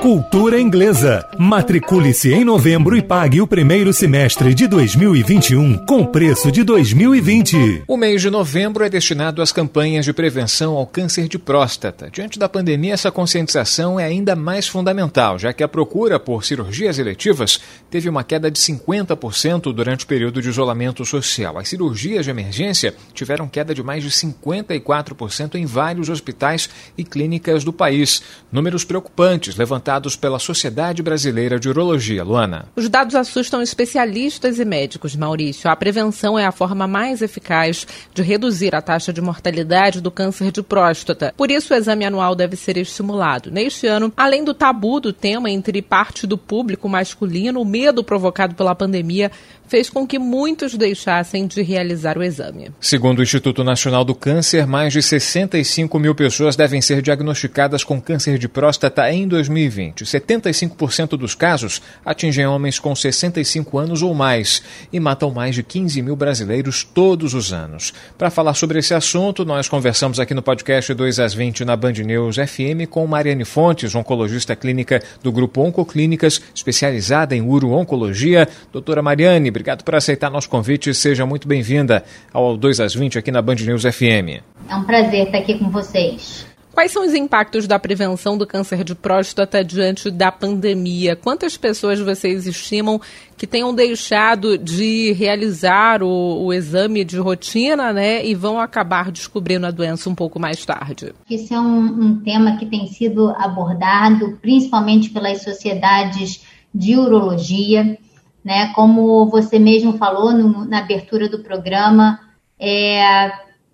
Cultura Inglesa. Matricule-se em novembro e pague o primeiro semestre de 2021 com preço de 2020. O mês de novembro é destinado às campanhas de prevenção ao câncer de próstata. Diante da pandemia, essa conscientização é ainda mais fundamental, já que a procura por cirurgias eletivas teve uma queda de 50% durante o período de isolamento social. As cirurgias de emergência tiveram queda de mais de 54% em vários hospitais e clínicas do país. Números preocupantes levantados levantados pela Sociedade Brasileira de Urologia. Luana. Os dados assustam especialistas e médicos, Maurício. A prevenção é a forma mais eficaz de reduzir a taxa de mortalidade do câncer de próstata. Por isso, o exame anual deve ser estimulado. Neste ano, além do tabu do tema entre parte do público masculino, o medo provocado pela pandemia fez com que muitos deixassem de realizar o exame. Segundo o Instituto Nacional do Câncer, mais de 65 mil pessoas devem ser diagnosticadas com câncer de próstata em 2020. 75% dos casos atingem homens com 65 anos ou mais e matam mais de 15 mil brasileiros todos os anos. Para falar sobre esse assunto, nós conversamos aqui no podcast 2 às 20 na Band News FM com Mariane Fontes, oncologista clínica do Grupo Oncoclínicas, especializada em uro-oncologia. Doutora Mariane, Obrigado por aceitar nosso convite seja muito bem-vinda ao 2 às 20 aqui na Band News FM. É um prazer estar aqui com vocês. Quais são os impactos da prevenção do câncer de próstata diante da pandemia? Quantas pessoas vocês estimam que tenham deixado de realizar o, o, exame de rotina, né, e vão acabar descobrindo a doença um pouco mais tarde? Esse é um, um tema que tem sido abordado principalmente pelas sociedades de urologia né? Como você mesmo falou no, na abertura do programa, é,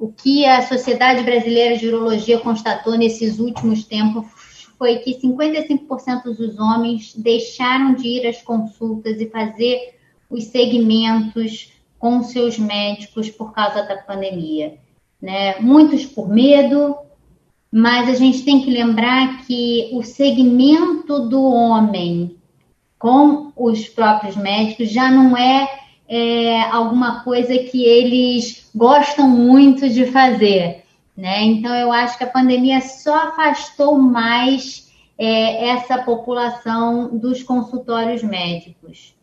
o que a Sociedade Brasileira de Urologia constatou nesses últimos tempos foi que 55% dos homens deixaram de ir às consultas e fazer os segmentos com seus médicos por causa da pandemia. Né? Muitos por medo, mas a gente tem que lembrar que o segmento do homem com os próprios médicos já não é, é alguma coisa que eles gostam muito de fazer. Né? Então, eu acho que a pandemia só afastou mais é, essa população dos consultórios médicos.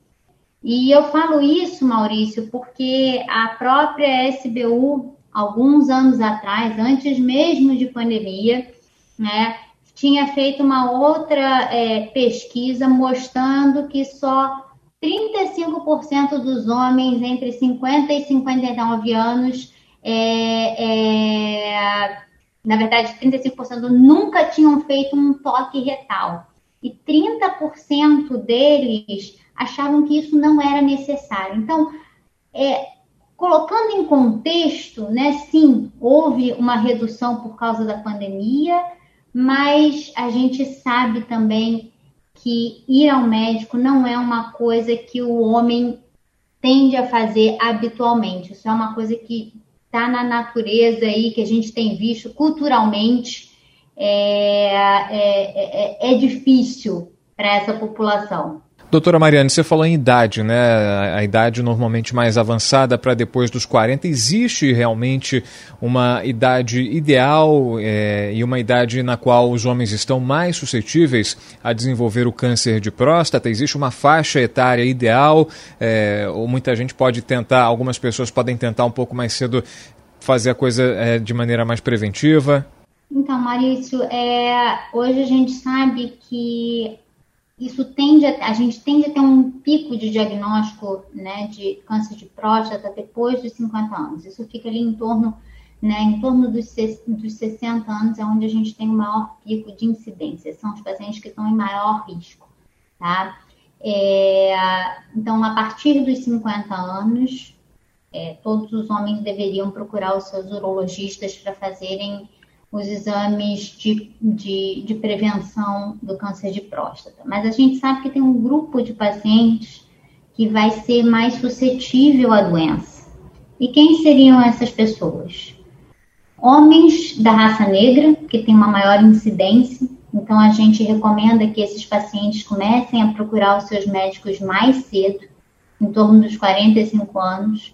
E eu falo isso, Maurício, porque a própria SBU, alguns anos atrás, antes mesmo de pandemia, né, tinha feito uma outra é, pesquisa mostrando que só 35% dos homens entre 50 e 59 anos, é, é, na verdade, 35% nunca tinham feito um toque retal. E 30% deles achavam que isso não era necessário. Então, é, colocando em contexto, né, sim, houve uma redução por causa da pandemia, mas a gente sabe também que ir ao médico não é uma coisa que o homem tende a fazer habitualmente. Isso é uma coisa que está na natureza aí, que a gente tem visto culturalmente. É, é, é, é difícil para essa população. Doutora Mariane, você falou em idade, né? A, idade normalmente mais avançada para depois dos 40. Existe realmente uma idade ideal é, e uma idade na qual os homens estão mais suscetíveis a desenvolver o câncer de próstata? Existe uma faixa etária ideal? É, ou muita gente pode tentar, algumas pessoas podem tentar um pouco mais cedo fazer a coisa é, de maneira mais preventiva? Então, Maurício, é, hoje a gente sabe que isso tende a, a gente tende a ter um pico de diagnóstico né, de câncer de próstata depois dos 50 anos. Isso fica ali em torno, né, em torno dos, dos 60 anos, é onde a gente tem o maior pico de incidência. São os pacientes que estão em maior risco. Tá? É, então, a partir dos 50 anos, é, todos os homens deveriam procurar os seus urologistas para fazerem os exames de, de, de, prevenção do câncer de próstata. Mas a gente sabe que tem um grupo de pacientes que vai ser mais suscetível à doença. E quem seriam essas pessoas? Homens da raça negra, que tem uma maior incidência Então, a gente recomenda que esses pacientes comecem a procurar os seus médicos mais cedo, em torno dos 45 anos.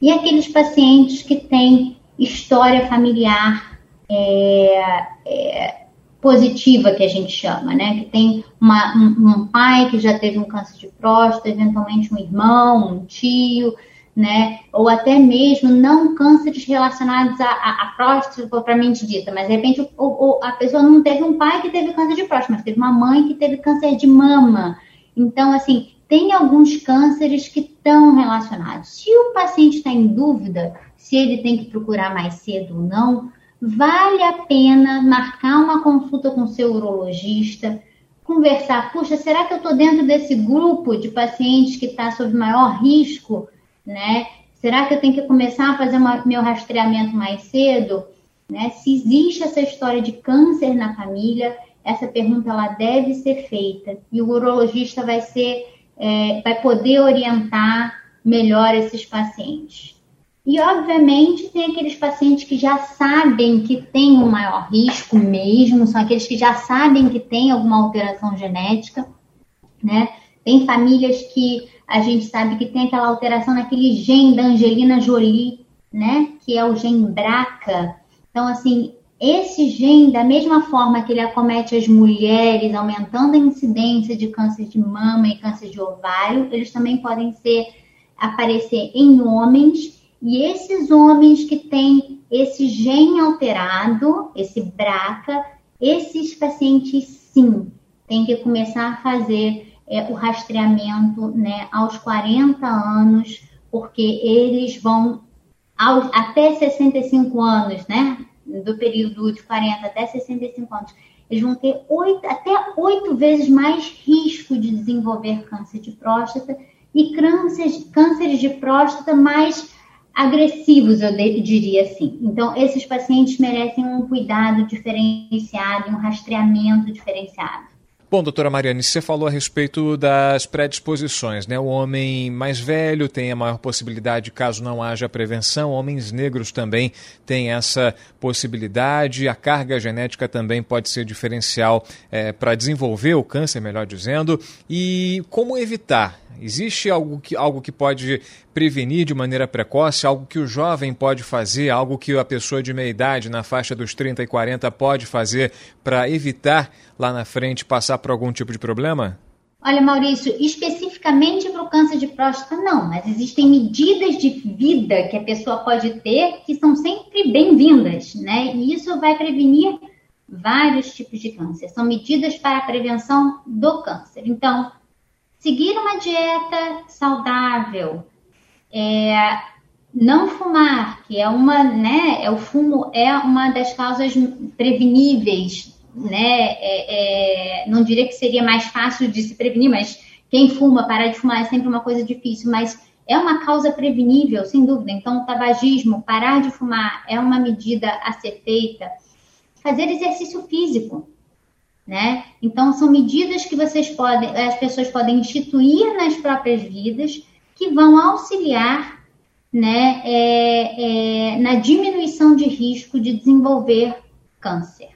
E aqueles pacientes que têm história familiar é, é, positiva, que a gente chama, né? Que tem uma, um, um, pai que já teve um câncer de próstata, eventualmente um irmão, um tio, né? Ou até mesmo não cânceres relacionados à, próstata propriamente dita, mas de repente o, o, a pessoa não teve um pai que teve câncer de próstata, mas teve uma mãe que teve câncer de mama. Então, assim, tem alguns cânceres que estão relacionados. Se o paciente está em dúvida se ele tem que procurar mais cedo ou não, vale a pena marcar uma consulta com seu urologista, conversar. Puxa, será que eu estou dentro desse grupo de pacientes que está sob maior risco? né? Será que eu tenho que começar a fazer uma, meu rastreamento mais cedo? Né? Se existe essa história de câncer na família, essa pergunta ela deve ser feita e o urologista vai ser, é, vai poder orientar melhor esses pacientes. E obviamente tem aqueles pacientes que já sabem que tem um maior risco mesmo, são aqueles que já sabem que tem alguma alteração genética, né? Tem famílias que a gente sabe que tem aquela alteração naquele gene da Angelina Jolie, né? Que é o gene BRCA. Então, assim, esse gene, da mesma forma que ele acomete as mulheres, aumentando a incidência de câncer de mama e câncer de ovário, eles também podem ser aparecer em homens. E esses homens que têm esse gene alterado, esse BRCA, esses pacientes sim têm que começar a fazer é, o rastreamento né, aos 40 anos, porque eles vão até 65 anos, né? Do período de 40 até 65 anos, eles vão ter 8, até oito vezes mais risco de desenvolver câncer de próstata e cânceres de próstata mais agressivos, eu diria assim. Então, esses pacientes merecem um cuidado diferenciado, um rastreamento diferenciado. Bom, doutora Mariane, você falou a respeito das predisposições, né? O homem mais velho tem a maior possibilidade caso não haja prevenção, homens negros também têm essa possibilidade, a carga genética também pode ser diferencial é, para desenvolver o câncer, melhor dizendo. E como evitar? Existe algo que, algo que pode prevenir de maneira precoce, algo que o jovem pode fazer, algo que a pessoa de meia idade, na faixa dos 30 e 40, pode fazer para evitar lá na frente passar por algum tipo de problema? Olha, Maurício, especificamente para o câncer de próstata, não, mas existem medidas de vida que a pessoa pode ter que são sempre bem-vindas, né? E isso vai prevenir vários tipos de câncer. São medidas para a prevenção do câncer. Então, seguir uma dieta saudável, é, não fumar, que é uma, né, é o fumo é uma das causas preveníveis, né, é, é, não diria que seria mais fácil de se prevenir, mas quem fuma, parar de fumar é sempre uma coisa difícil, mas é uma causa prevenível, sem dúvida. Então, o tabagismo, parar de fumar é uma medida a ser feita. Fazer exercício físico, né? Então são medidas que vocês podem, as pessoas podem instituir nas próprias vidas que vão auxiliar, né, é, é, na diminuição de risco de desenvolver câncer,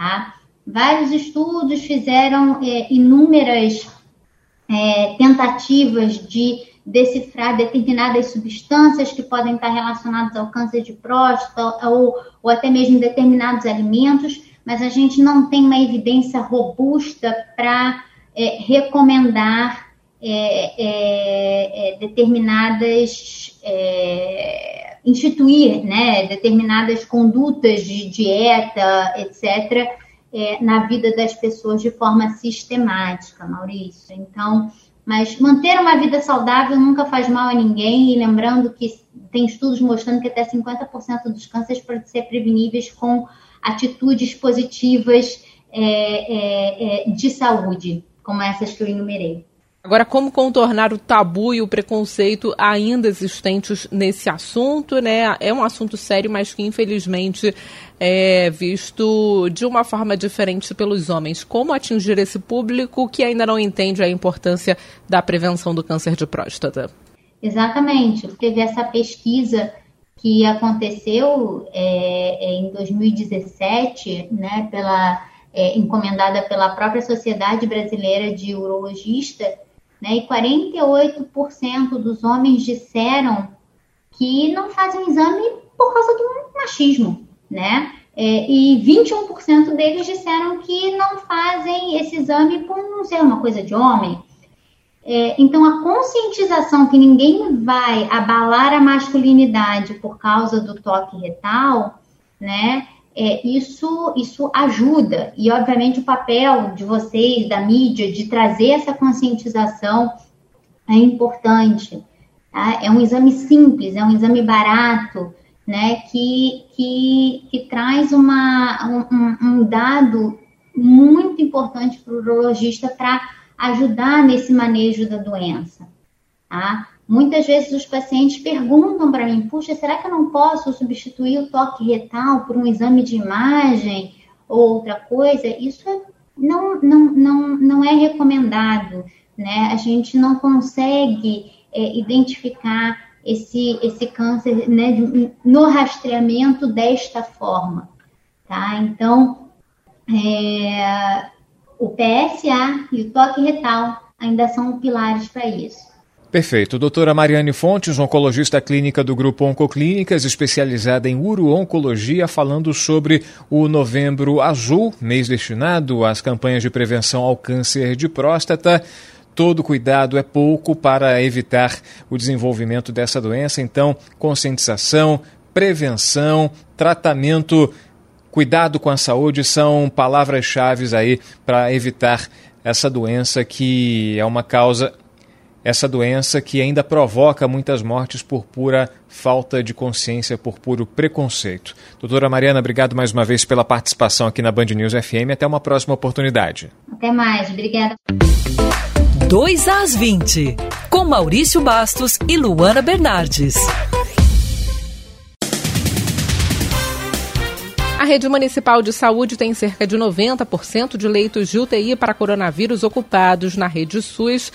tá? Vários estudos fizeram é, inúmeras é, tentativas de decifrar determinadas substâncias que podem estar relacionadas ao câncer de próstata ou, ou até mesmo determinados alimentos mas a gente não tem uma evidência robusta para é, recomendar é, é, é determinadas é, instituir né, determinadas condutas de dieta, etc., é, na vida das pessoas de forma sistemática, Maurício. Então, mas manter uma vida saudável nunca faz mal a ninguém, e lembrando que tem estudos mostrando que até 50% dos cânceres podem ser preveníveis com atitudes positivas é, é, é, de saúde, como essas que eu enumerei. Agora, como contornar o tabu e o preconceito ainda existentes nesse assunto, né? É um assunto sério, mas que infelizmente é visto de uma forma diferente pelos homens. Como atingir esse público que ainda não entende a importância da prevenção do câncer de próstata? Exatamente. Teve essa pesquisa que aconteceu é, é em 2017, né, pela é, encomendada pela própria Sociedade Brasileira de Urologista, né, e 48% dos homens disseram que não fazem exame por causa do machismo, né? É, e 21% deles disseram que não fazem esse exame por não ser uma coisa de homem. É, então, a conscientização que ninguém vai abalar a masculinidade por causa do toque retal, né? É, isso, isso ajuda. E, obviamente, o papel de vocês, da mídia, de trazer essa conscientização é importante. Tá? É um exame simples, é um exame barato, né? Que, que, que traz uma, um, um dado muito importante para o urologista para ajudar nesse manejo da doença. Tá? Muitas vezes os pacientes perguntam para mim: puxa, será que eu não posso substituir o toque retal por um exame de imagem ou outra coisa? Isso é, não, não, não, não é recomendado. Né? A gente não consegue é, identificar esse, esse câncer né, no rastreamento desta forma. Tá? Então, é, o PSA e o toque retal ainda são pilares para isso. Perfeito. Doutora Mariane Fontes, oncologista clínica do Grupo Oncoclínicas, especializada em uro-oncologia, falando sobre o Novembro Azul, mês destinado às campanhas de prevenção ao câncer de próstata. Todo cuidado é pouco para evitar o desenvolvimento dessa doença, então, conscientização, prevenção, tratamento cuidado com a saúde são palavras-chave aí para evitar essa doença que é uma causa essa doença que ainda provoca muitas mortes por pura falta de consciência, por puro preconceito. Doutora Mariana, obrigado mais uma vez pela participação aqui na Band News FM. Até uma próxima oportunidade. Até mais, obrigada. 2 às 20, com Maurício Bastos e Luana Bernardes. A rede municipal de saúde tem cerca de 90% de leitos de UTI para coronavírus ocupados na rede SUS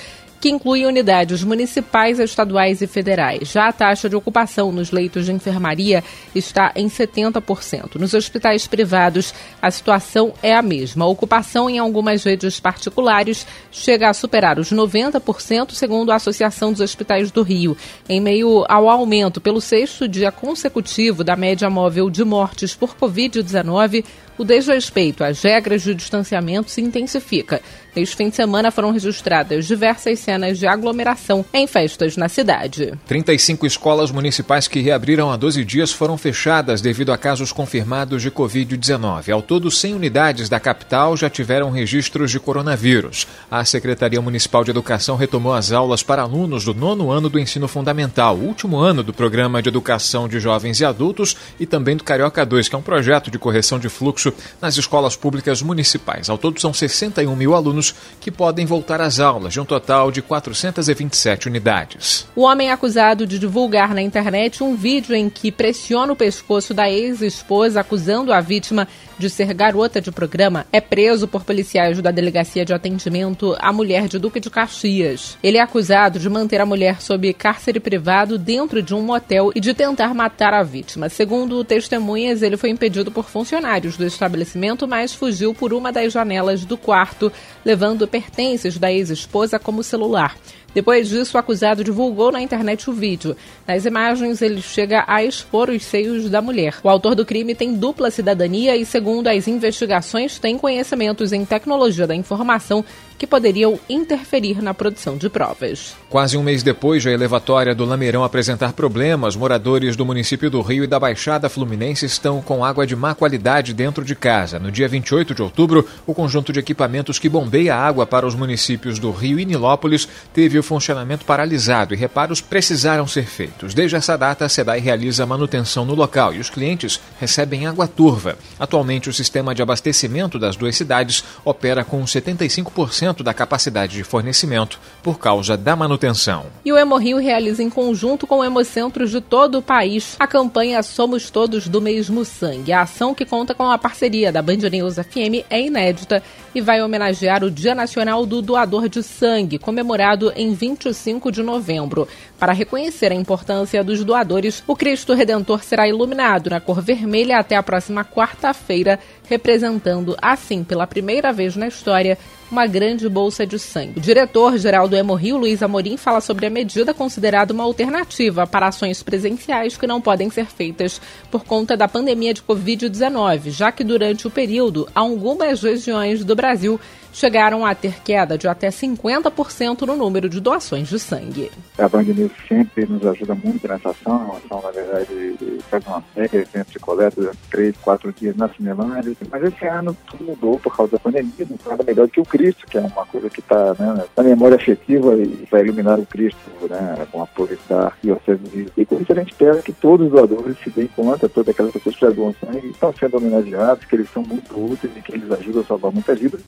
que inclui unidades municipais, estaduais e federais. Já a taxa de ocupação nos leitos de enfermaria está em 70%. Nos hospitais privados, a situação é a mesma. A ocupação em algumas redes particulares chega a superar os 90%, segundo a Associação dos Hospitais do Rio, em meio ao aumento pelo sexto dia consecutivo da média móvel de mortes por Covid-19 o desrespeito às regras de distanciamento se intensifica. Neste fim de semana foram registradas diversas cenas de aglomeração em festas na cidade. 35 escolas municipais que reabriram há 12 dias foram fechadas devido a casos confirmados de Covid-19. Ao todo, 100 unidades da capital já tiveram registros de coronavírus. A Secretaria Municipal de Educação retomou as aulas para alunos do nono ano do ensino fundamental, último ano do Programa de Educação de Jovens e Adultos e também do Carioca 2, que é um projeto de correção de fluxo nas escolas públicas municipais. Ao todo, são 61 mil alunos que podem voltar às aulas, de um total de 427 unidades. O homem acusado de divulgar na internet um vídeo em que pressiona o pescoço da ex-esposa, acusando a vítima de ser garota de programa, é preso por policiais da Delegacia de Atendimento à Mulher de Duque de Caxias. Ele é acusado de manter a mulher sob cárcere privado dentro de um motel e de tentar matar a vítima. Segundo testemunhas, ele foi impedido por funcionários do estabelecimento, mas fugiu por uma das janelas do quarto, levando pertences da ex-esposa como celular. Depois disso, o acusado divulgou na internet o vídeo. Nas imagens, ele chega a expor os seios da mulher. O autor do crime tem dupla cidadania e, segundo as investigações, tem conhecimentos em tecnologia da informação que poderiam interferir na produção de provas. Quase um mês depois da elevatória do Lameirão apresentar problemas, moradores do município do Rio e da Baixada Fluminense estão com água de má qualidade dentro de casa. No dia 28 de outubro, o conjunto de equipamentos que bombeia água para os municípios do Rio e Nilópolis teve o funcionamento paralisado e reparos precisaram ser feitos. Desde essa data, a SEDAI realiza manutenção no local e os clientes recebem água turva. Atualmente, o sistema de abastecimento das duas cidades opera com 75% da capacidade de fornecimento por causa da manutenção. E o Hemorrio realiza em conjunto com hemocentros de todo o país a campanha Somos Todos do Mesmo Sangue. A ação que conta com a parceria da Band News FM é inédita e vai homenagear o Dia Nacional do Doador de Sangue, comemorado em 25 de novembro. Para reconhecer a importância dos doadores, o Cristo Redentor será iluminado na cor vermelha até a próxima quarta-feira, representando, assim, pela primeira vez na história, uma grande bolsa de sangue. O diretor-geral do Hemorrio, Luiz Amorim, fala sobre a medida considerada uma alternativa para ações presenciais que não podem ser feitas por conta da pandemia de Covid-19, já que durante o período, algumas regiões do Brasil chegaram a ter queda de até 50% no número de doações de sangue. A Band News sempre nos ajuda muito nessa ação, uma ação, na verdade, faz uma série eventos de coleta três, quatro dias na Cinelândia, mas esse ano tudo mudou por causa da pandemia, não nada melhor que o Cristo, que é uma coisa que está né, na memória afetiva e vai iluminar o Cristo né, com apoio Diocese do Rio. E com isso a gente espera que todos os doadores se deem conta, todas aquelas pessoas que já doam sangue estão sendo homenageados, que eles são muito úteis e que eles ajudam a salvar muitas vidas.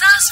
2 às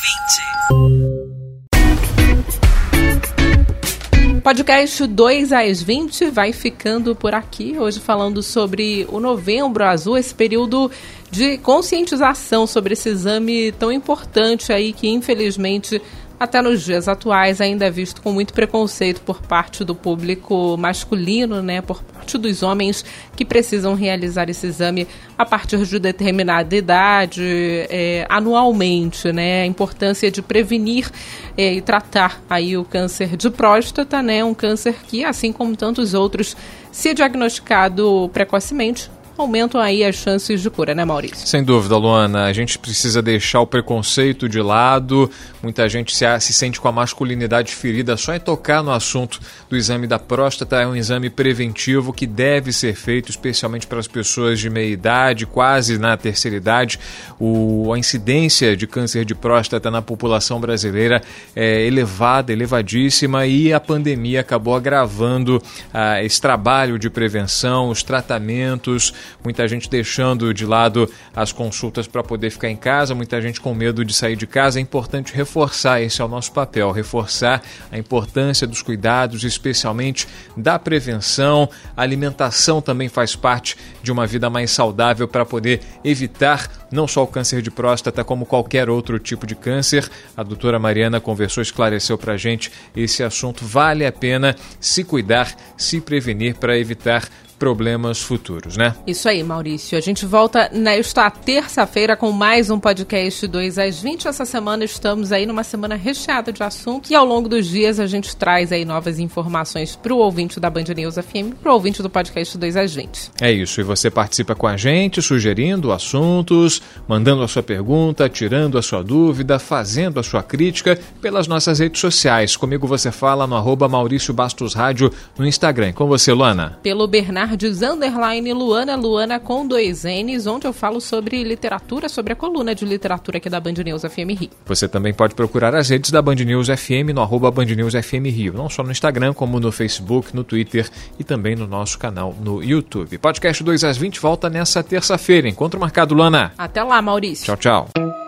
20. Podcast 2 às 20 vai ficando por aqui, hoje falando sobre o Novembro Azul, esse período de conscientização sobre esse exame tão importante aí que infelizmente até nos dias atuais ainda é visto com muito preconceito por parte do público masculino, né, por parte dos homens que precisam realizar esse exame a partir de determinada idade, é, anualmente, né, a importância de prevenir é, e tratar aí o câncer de próstata, né, um câncer que, assim como tantos outros, se diagnosticado precocemente, aumentam aí as chances de cura, né, Maurício? Sem dúvida, Luana. A gente precisa deixar o preconceito de lado. Muita gente se, se sente com a masculinidade ferida só em tocar no assunto do exame da próstata. É um exame preventivo que deve ser feito, especialmente para as pessoas de meia idade, quase na terceira idade. O, a incidência de câncer de próstata na população brasileira é elevada, elevadíssima, e a pandemia acabou agravando ah, esse trabalho de prevenção, os tratamentos muita gente deixando de lado as consultas para poder ficar em casa, muita gente com medo de sair de casa. É importante reforçar, esse é o nosso papel, reforçar a importância dos cuidados, especialmente da prevenção. A alimentação também faz parte de uma vida mais saudável para poder evitar não só o câncer de próstata, como qualquer outro tipo de câncer. A doutora Mariana conversou, esclareceu para a gente esse assunto. Vale a pena se cuidar, se prevenir para evitar problemas futuros, né? Isso aí, Maurício. A gente volta nesta terça-feira com mais um podcast 2 às 20. Essa semana estamos aí numa semana recheada de assuntos e ao longo dos dias a gente traz aí novas informações para o ouvinte da Band News FM, para o ouvinte do podcast 2 às 20. É isso. E você participa com a gente, sugerindo assuntos, mandando a sua pergunta, tirando a sua dúvida, fazendo a sua crítica pelas nossas redes sociais. Comigo você fala no arroba Maurício Bastos Rádio no Instagram. Com você, Luana. Pelo Bernardo Bernardes, underline Luana, Luana com dois N's, onde eu falo sobre literatura, sobre a coluna de literatura aqui da Band News FM Rio. Você também pode procurar as redes da Band News FM no arroba Band News FM Rio, não só no Instagram, como no Facebook, no Twitter e também no nosso canal no YouTube. Podcast 2 às 20 volta nessa terça-feira. Encontro marcado, Luana. Até lá, Maurício. Tchau, tchau.